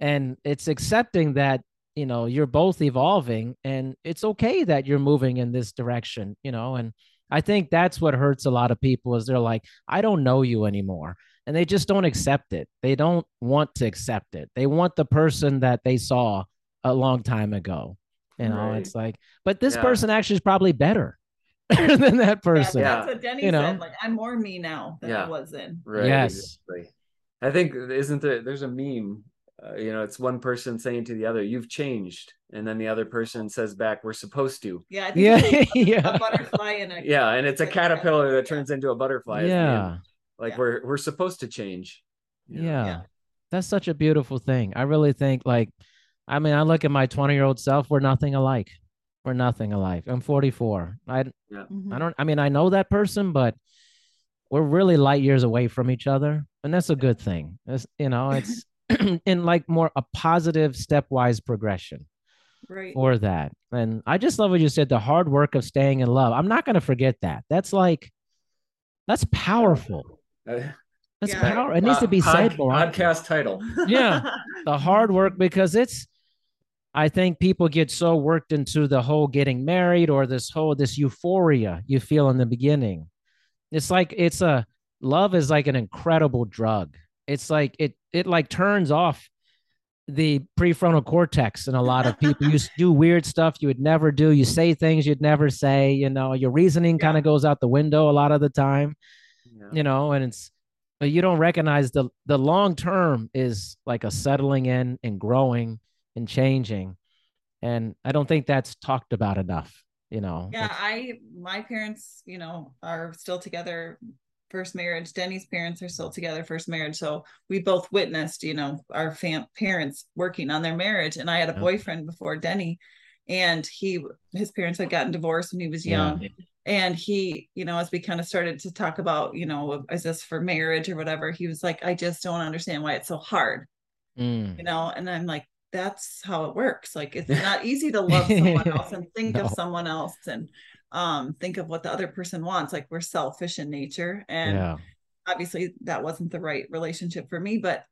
and it's accepting that you know you're both evolving and it's okay that you're moving in this direction you know and i think that's what hurts a lot of people is they're like i don't know you anymore and they just don't accept it they don't want to accept it they want the person that they saw a long time ago you know Right. it's like but this Yeah. person actually is probably better than that person Yeah, Yeah. that's what Denny You know? said. Like I'm more me now than Yeah. I was then. Right. Yes. exactly. I think isn't there there's a meme, uh, you know, it's one person saying to the other, "You've changed," and then the other person says back, "We're supposed to." Yeah, yeah yeah a butterfly and a Yeah, and it's a caterpillar that yeah. turns into a butterfly. at the end. yeah Like Yeah. we're we're supposed to change. you yeah Yeah. that's such a beautiful thing i really think like i mean i look at my 20 year old self we're nothing alike we're nothing alike i'm 44 i Mhm. i don't i mean i know that person but we're really light years away from each other and that's a good thing it's, you know it's in like more a positive stepwise progression right. for that and i just love what you said the hard work of staying in love i'm not going to forget that that's like that's powerful Uh, that's Yeah. power it needs to be pod- said more Podcast title. Yeah. the hard work because it's i think people get so worked into the whole getting married or this whole this euphoria you feel in the beginning it's like it's a love is like an incredible drug it's like it it like turns off the prefrontal cortex and a lot of people. You do weird stuff you would never do. You say things you'd never say you know your reasoning kind of goes out the window a lot of the time Yeah. you know and it's but you don't recognize the the long term is like a settling in and growing and changing. And i don't think that's talked about enough you know Yeah, I my parents, you know, are still together first marriage. Denny's parents are still together first marriage. So we both witnessed, you know, our fam- parents working on their marriage. And I had a Yeah. boyfriend before Denny, and he his parents had gotten divorced when he was Yeah. young. And he, you know, as we kind of started to talk about, you know, is this for marriage or whatever, he was like, I just don't understand why it's so hard Mm. you know and i'm like that's how it works like it's not easy to love someone else and think of someone else and um think of what the other person wants like we're selfish in nature and yeah obviously that wasn't the right relationship for me but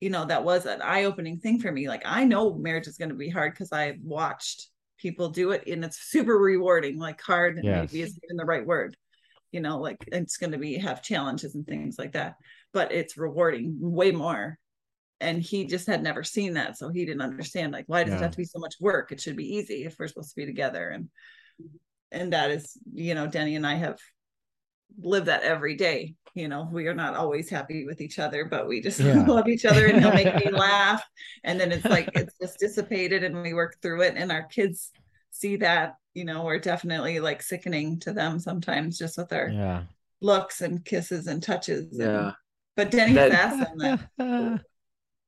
you know that was an eye-opening thing for me like i know marriage is going to be hard because i watched people do it and it's super rewarding like hard Yes. maybe isn't even the right word you know like it's going to be have challenges and things like that but it's rewarding way more and he just had never seen that so he didn't understand like why does Yeah. it have to be so much work it should be easy if we're supposed to be together and and that is you know denny and i have lived that every day you know we are not always happy with each other but we just Yeah. love each other and he'll make me laugh and then it's like it's just dissipated and we work through it and our kids see that you know we're definitely like sickening to them sometimes just with our yeah looks and kisses and touches and- Yeah. but denny's That- asked them that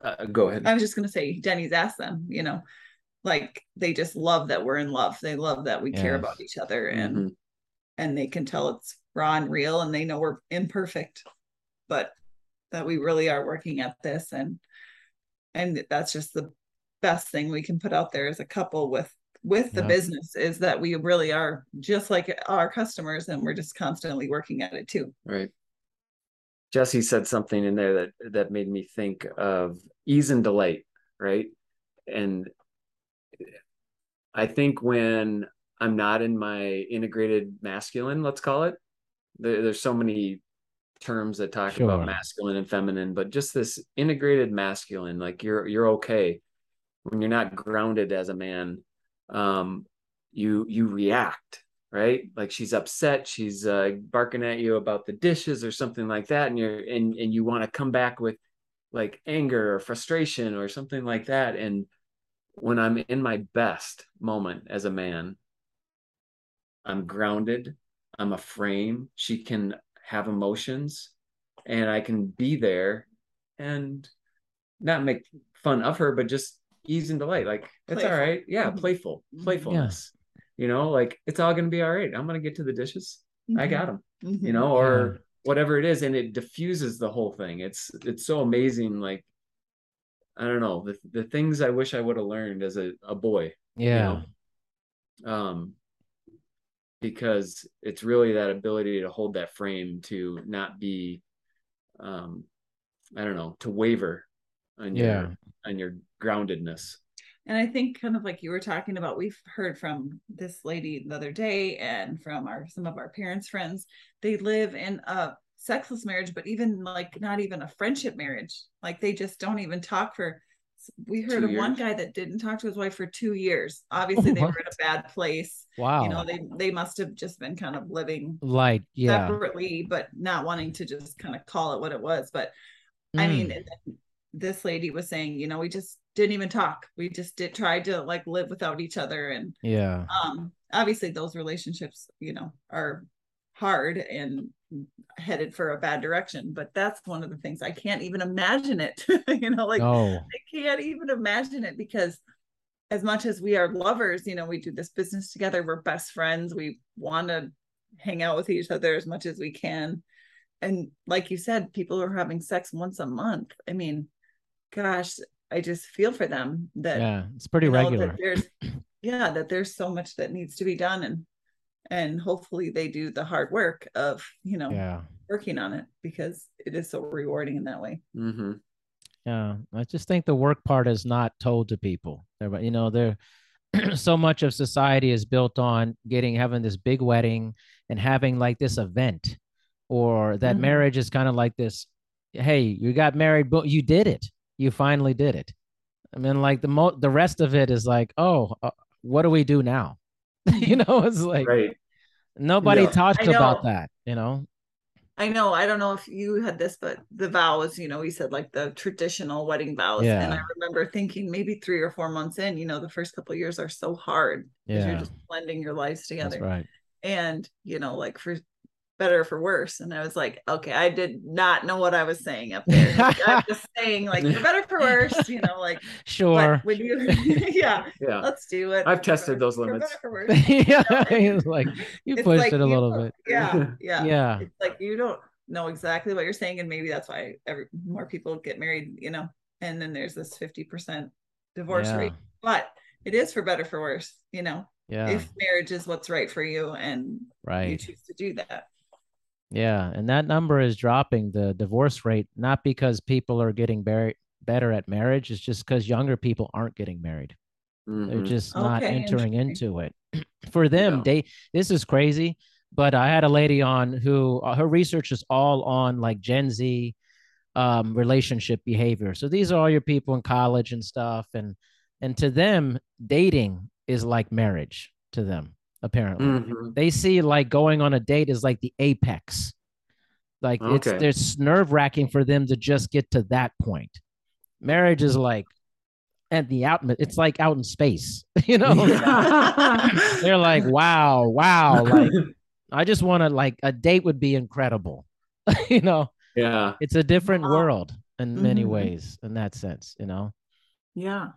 Uh, go ahead. I was just gonna say Denny's asked them, you know, like they just love that we're in love. They love that we care about each other and Mhm. and they can tell it's raw and real and they know we're imperfect, but that we really are working at this and and that's just the best thing we can put out there as a couple with with the Yeah. business is that we really are just like our customers and we're just constantly working at it too. Right. Jessie said something in there that that made me think of ease and delight, right? And I think when I'm not in my integrated masculine, let's call it, there, there's so many terms that talk Sure. about masculine and feminine, but just this integrated masculine, like you're you're okay when you're not grounded as a man. Um, you you react right like she's upset she's uh, barking at you about the dishes or something like that and you're and and you want to come back with like anger or frustration or something like that and when i'm in my best moment as a man i'm grounded i'm a frame she can have emotions and i can be there and not make fun of her but just ease and delight like it's all Playful. right. Yeah Mhm. playful Mhm. playfulness. You know like it's all gonna be all right. I'm gonna get to the dishes. I got them Mhm. you know or whatever it is and it diffuses the whole thing. It's it's so amazing like i don't know the, the things i wish i would have learned as a, a boy yeah know? um because it's really that ability to hold that frame to not be um i don't know to waver on Yeah. your on your groundedness and I think kind of like you were talking about, we've heard from this lady the other day and from our some of our parents' friends. They live in a sexless marriage, but even like not even a friendship marriage. Like they just don't even talk for we heard Two of one guy that didn't talk to his wife for two years. Obviously, they were in a bad place. Wow. You know, they they must have just been kind of living like yeah. separately, but not wanting to just kind of call it what it was. But I mean, Mm. this lady was saying, you know, we just didn't even talk. We just did try to like live without each other. And yeah. um obviously those relationships, you know, are hard and headed for a bad direction. But that's one of the things I can't even imagine it. you know, like no. I can't even imagine it because as much as we are lovers, you know, we do this business together, we're best friends, we want to hang out with each other as much as we can. And like you said, people are having sex once a month. I mean, gosh, I just feel for them that Yeah. It's pretty know, regular. there's yeah, that there's so much that needs to be done and and hopefully they do the hard work of, you know, Yeah. working on it because it is so rewarding in that way. Mm-hmm. Yeah, I just think the work part is not told to people. They're, you know, they're so much of society is built on getting having this big wedding and having like this event, or that Mhm. marriage is kind of like this. Hey, you got married, but you did it. You finally did it. I mean, like the mo the rest of it is like, oh, uh, what do we do now? you know, it's like Right. nobody Yeah. talked about that. You know, I know. I don't know if you had this, but the vows, you know, he said like the traditional wedding vows. And I remember thinking maybe three or four months in, you know, the first couple of years are so hard because Yeah. you're just blending your lives that's together. right. And, you know, like for better or for worse. And I was like, okay, I did not know what I was saying up there. Like, I'm just saying, like, for better or for worse, you know, like, Sure. but when you, yeah, Yeah. let's do it. I've tested better- those limits. better or yeah, know, like you It's pushed like it a little don't- bit. Yeah. Yeah. Yeah. It's like you don't know exactly what you're saying. And maybe that's why every more people get married, you know, and then there's this 50% divorce Yeah. rate. But it is for better for worse, you know, Yeah. if marriage is what's right for you and right. you choose to do that. Yeah, and that number is dropping the divorce rate not because people are getting bar- better at marriage, it's just because younger people aren't getting married. They're Mhm. just not entering into it. For them, Yeah. they this is crazy. But I had a lady on who uh, her research is all on like Gen Z um, relationship behavior. So these are all your people in college and stuff, and and to them, dating is like marriage to them. Apparently, Mhm. they see like going on a date is like the apex. Like it's Okay. it's nerve wracking for them to just get to that point. Marriage is like at the out. It's like out in space. You know, they're like, wow, wow. Like I just want to like a date would be incredible. you know, yeah. it's a different Wow. world in many Mhm. ways in that sense. You know, Yeah.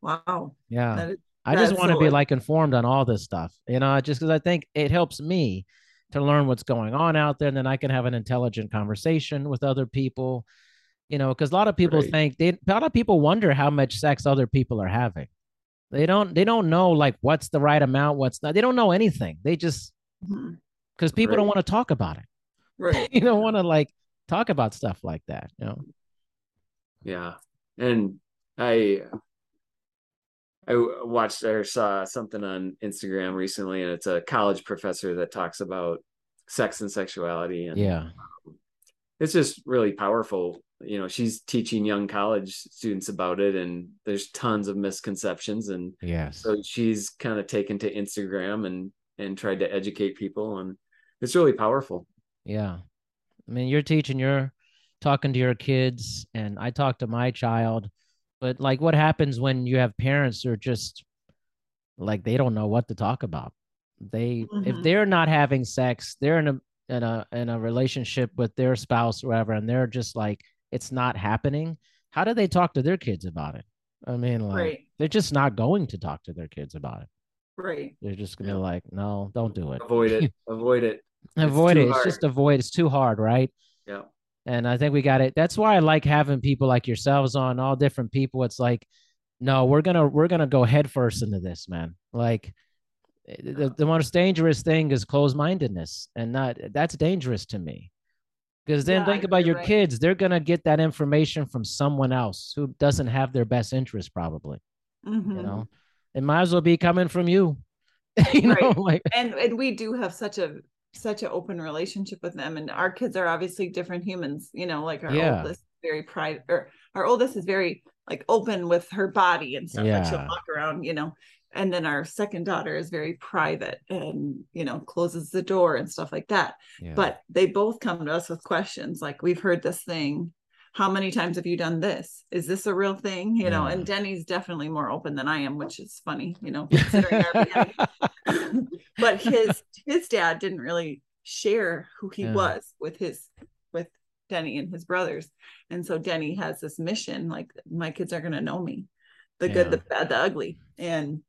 Wow. yeah. That is, I just want to be like informed on all this stuff, you know, just because I think it helps me to learn what's going on out there, and then I can have an intelligent conversation with other people, you know, because a lot of people Right. think they, a lot of people wonder how much sex other people are having. They don't, they don't know like what's the right amount, what's not. They don't know anything. They just mm-hmm. because people don't want to talk about it. right. You don't want to like talk about stuff like that, you know. Yeah. And I I watched or saw something on Instagram recently and it's a college professor that talks about sex and sexuality and Yeah, um, it's just really powerful. You know, she's teaching young college students about it and there's tons of misconceptions and yeah, so she's kind of taken to Instagram and and tried to educate people and it's really powerful. Yeah. I mean, you're teaching, you're talking to your kids, and I talk to my child, but like what happens when you have parents who are just like they don't know what to talk about. They if Mhm. they're not having sex, they're in a in a in a relationship with their spouse or whatever, and they're just like it's not happening. How do they talk to their kids about it? I mean, like Right. they're just not going to talk to their kids about it. Right. They're just gonna Yeah. be like, no, don't do it. Avoid it. Avoid it. avoid too it. It's just avoid. It's too hard, right? Yeah. And I think we got it. That's why I like having people like yourselves on, all different people. It's like, no, we're gonna we're gonna go headfirst into this, man. Like eh, the, the most dangerous thing is closed mindedness, and not that's dangerous to me. Because then Yeah, think about your right. kids; they're gonna get that information from someone else who doesn't have their best interest, probably. Mhm. You know, it might as well be coming from you. you know, Right. like and and we do have such a such an open relationship with them and our kids are obviously different humans you know like our Yeah. oldest very private or our oldest is very like open with her body and stuff like she'll walk around you know and then our second daughter is very private and you know closes the door and stuff like that yeah. but they both come to us with questions like we've heard this thing how many times have you done this? Is this a real thing? You know Yeah. and denny's definitely more open than i am which is funny you know considering our but his his dad didn't really share who he Yeah. was with his with denny and his brothers. And so denny has this mission like my kids are going to know me the Yeah. good the bad the ugly. And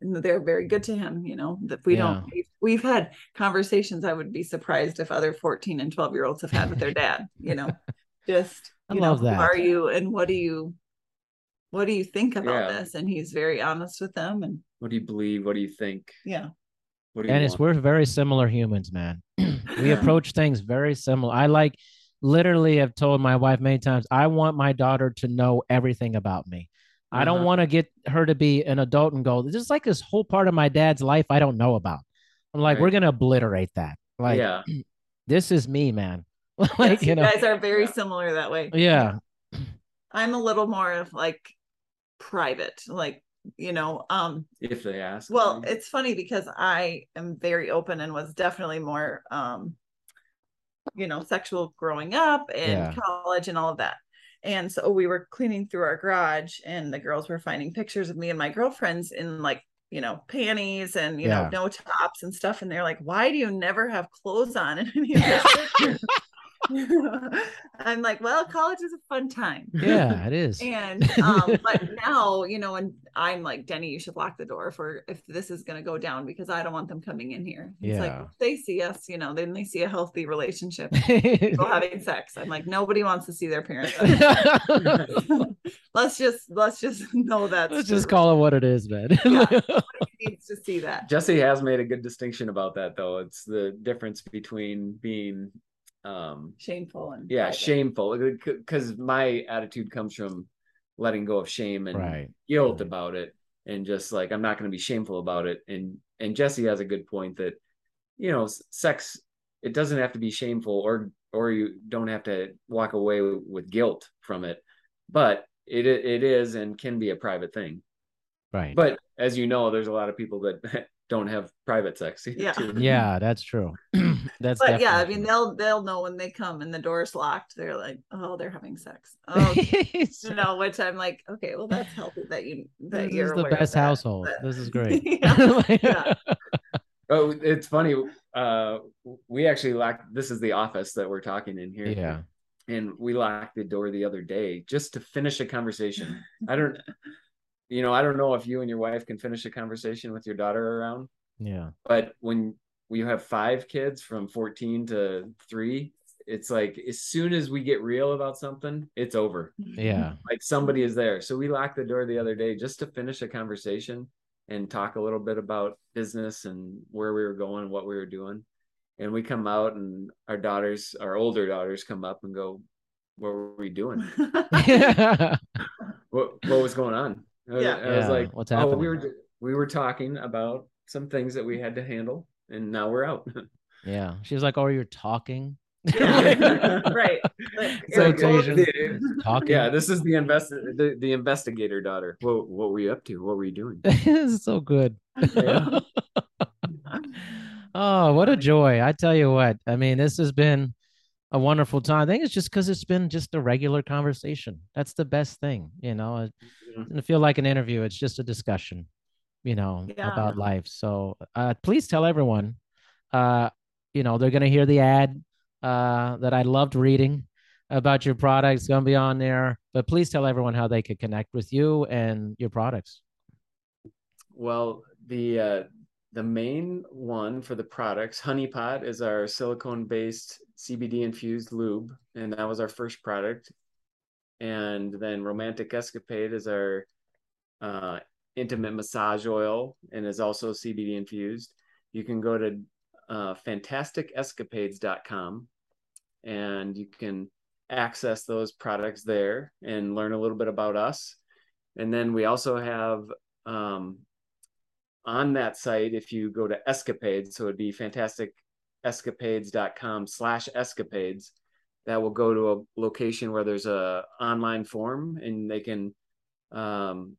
and they're very good to him you know that we don't we've, we've had conversations i would be surprised if other 14 and 12 year olds have had with their dad you know just I you love know that. who are you and what do you what do you think about Yeah. this and he's very honest with them and What do you believe? What do you think? yeah What do you Denis, want? we're very similar humans, man. we Yeah. approach things very similar. I like literally have told my wife many times, I want my daughter to know everything about me. I don't Uh-huh. want to get her to be an adult and go, this is like this whole part of my dad's life I don't know about. I'm like, Right. we're gonna obliterate that. Like, yeah, this is me, man. Yes, like, you you know, guys are very similar that way. Yeah, i'm a little more of like private like you know um if they ask. well it's funny because i am very open and was definitely more um you know sexual growing up and Yeah. college and all of that. And so we were cleaning through our garage and the girls were finding pictures of me and my girlfriends in like you know panties and you Yeah. know no tops and stuff. And they're like why do you never have clothes on in any of your pictures i'm like well college is a fun time yeah, it is. and um but now you know and i'm like denny you should lock the door for if this is going to go down because i don't want them coming in here it's like Yeah. if they see us you know then they see a healthy relationship people having sex i'm like nobody wants to see their parents let's just let's just know that Let's just call it what it is, man. needs to see that Jessie has made a good distinction about that, though. It's the difference between being, um, shameful and yeah, private. shameful. Because my attitude comes from letting go of shame and right. guilt about it, and just like I'm not going to be shameful about it. And and Jessie has a good point that, you know, sex it doesn't have to be shameful, or or you don't have to walk away with, with guilt from it, but it it is and can be a private thing. Right. But as you know, there's a lot of people that don't have private sex. Yeah. too. yeah, that's true. that's but yeah i mean they'll they'll know when they come and the door's locked they're like oh they're having sex oh you know which i'm like okay well that's healthy that you that this you're is the aware best household. but- This is great. Yeah, yeah. Oh, it's funny. Uh, we actually locked. This is the office that we're talking in here. Yeah. and we locked the door the other day just to finish a conversation. I don't, you know, I don't know if you and your wife can finish a conversation with your daughter around, Yeah. but when we have five kids from 14 to three, it's like as soon as we get real about something, it's over. Yeah. Like somebody is there. So we locked the door the other day just to finish a conversation and talk a little bit about business and where we were going, what we were doing. And we come out and our daughters, our older daughters come up and go, What were we doing? what what was going on? Yeah. I was Yeah, like, what's Oh, happening? we were we were talking about some things that we had to handle and now we're out. yeah. She was like, "Oh, you're talking." Yeah. right Like, So Eric, like, well, Asian. the- Talking. yeah, this is the invest the, the investigator daughter. What what were you up to? What were you doing? this is so good. Yeah. oh, what a joy. I tell you what. I mean, this has been a wonderful time. I think it's just because it's been just a regular conversation. That's the best thing, you know. It Yeah. doesn't feel like an interview. It's just a discussion, you know, Yeah. about life. So uh please tell everyone. Uh, you know, they're gonna hear the ad uh that I loved reading about your products gonna be on there. But please tell everyone how they could connect with you and your products. Well, the uh, the main one for the products, Honeypot, is our silicone based CBD infused lube, and that was our first product. And then Romantic Escapade is our uh, intimate massage oil, and is also CBD infused. You can go to uh, fantasticescapades.com and you can access those products there and learn a little bit about us. And then we also have um, on that site, if you go to escapades, so it'd be fantasticescapades.com slash escapades, that will go to a location where there's a online form and they can um,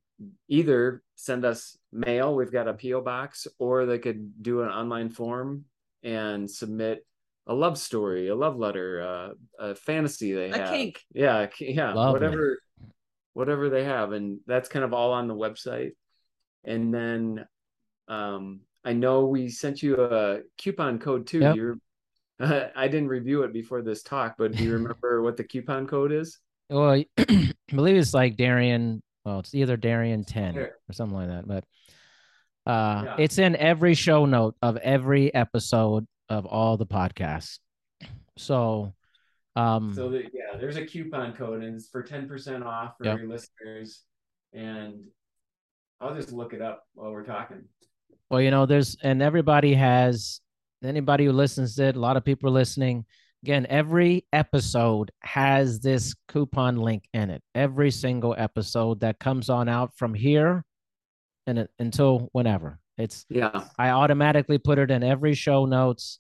either send us mail, we've got a PO box, or they could do an online form and submit a love story, a love letter, uh, a fantasy they A have. kink. Yeah, yeah, Lovely. whatever whatever they have and that's kind of all on the website. And then um I know we sent you a coupon code too. Yep. You're I didn't review it before this talk, but do you remember what the coupon code is? Well, I believe it's like Darian. Well, it's either Darian 10 or something like that. But uh, Yeah. it's in every show note of every episode of all the podcasts. So, um, So that, yeah, there's a coupon code and it's for 10% off for Yep. your listeners. And I'll just look it up while we're talking. well, you know, there's, and everybody has, anybody who listens to it, a lot of people are listening. Again, every episode has this coupon link in it. Every single episode that comes on out from here and it, until whenever. It's Yeah. I automatically put it in every show notes.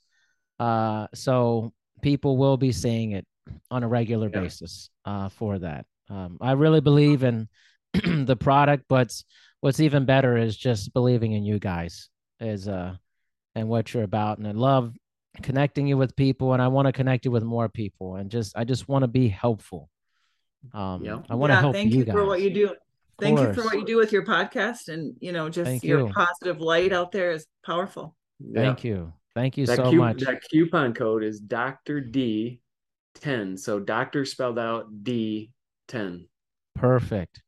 Uh, so people will be seeing it on a regular Yeah. basis uh, for that. Um, I really believe in the product, but what's even better is just believing in you guys is uh and what you're about. And I love connecting you with people and I want to connect you with more people and just I just want to be helpful. Um Yeah. I want to Yeah, help thank you you, guys. for what you do. Thank you for what you do with your podcast and you know just Thank your you. positive light out there is powerful. Thank you. Thank you that so cu- much. That coupon code is Dr. D 10. So doctor spelled out D 10. Perfect.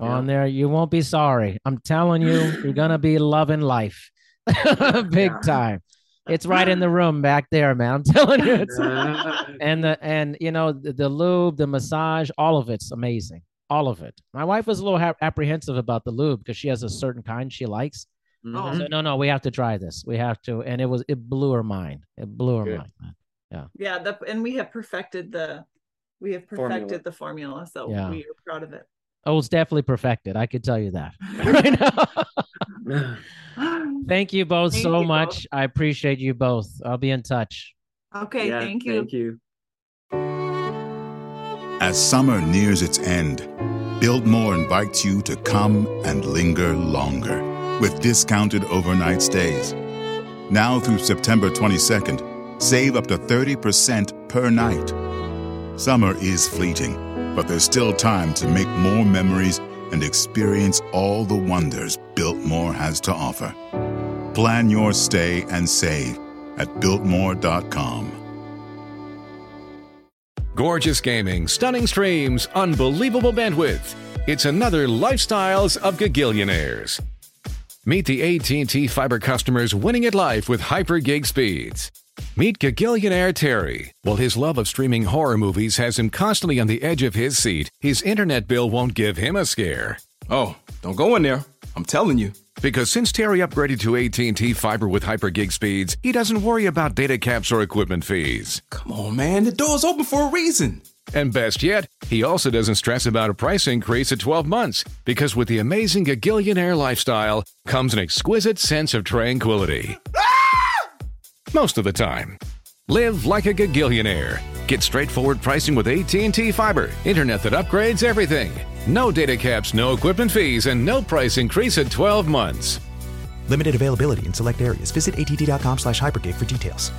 Yeah. On there, you won't be sorry. I'm telling you, you're gonna be loving life, big Yeah. time. It's right in the room back there, man. I'm telling you, it's and the and you know the, the lube, the massage, all of it's amazing. All of it. My wife was a little ha- apprehensive about the lube because she has a certain kind she likes. Oh. mhm. So no, no, we have to try this. We have to, and it was it blew her mind. It blew her Good. mind. Man. Yeah, the, and we have perfected the we have perfected Formula. the formula, so Yeah. we are proud of it. Oh, it's definitely perfected. I could tell you that right now. Thank you both Thank so you both. much. I appreciate you both. I'll be in touch. Okay, Yeah, thank you. Thank you. As summer nears its end, Biltmore invites you to come and linger longer with discounted overnight stays. Now through September 22nd, save up to 30% per night. Summer is fleeting, but there's still time to make more memories and experience all the wonders Biltmore has to offer. Plan your stay and save at Biltmore.com. Gorgeous gaming, stunning streams, unbelievable bandwidth. It's another Lifestyles of Gagillionaires. Meet the AT&T fiber customers winning at life with hyper gig speeds. Meet Gagillionaire Terry. While his love of streaming horror movies has him constantly on the edge of his seat, his internet bill won't give him a scare. Oh, don't go in there. I'm telling you. Because since Terry upgraded to AT&T fiber with hyper gig speeds, he doesn't worry about data caps or equipment fees. Come on, man. The door's open for a reason. And best yet, he also doesn't stress about a price increase at 12 months because with the amazing Gagillionaire lifestyle comes an exquisite sense of tranquility. Ah! Most of the time. Live like a Gagillionaire. Get straightforward pricing with AT&T Fiber, internet that upgrades everything. No data caps, no equipment fees, and no price increase at 12 months. Limited availability in select areas. Visit att.com slash hypergig for details.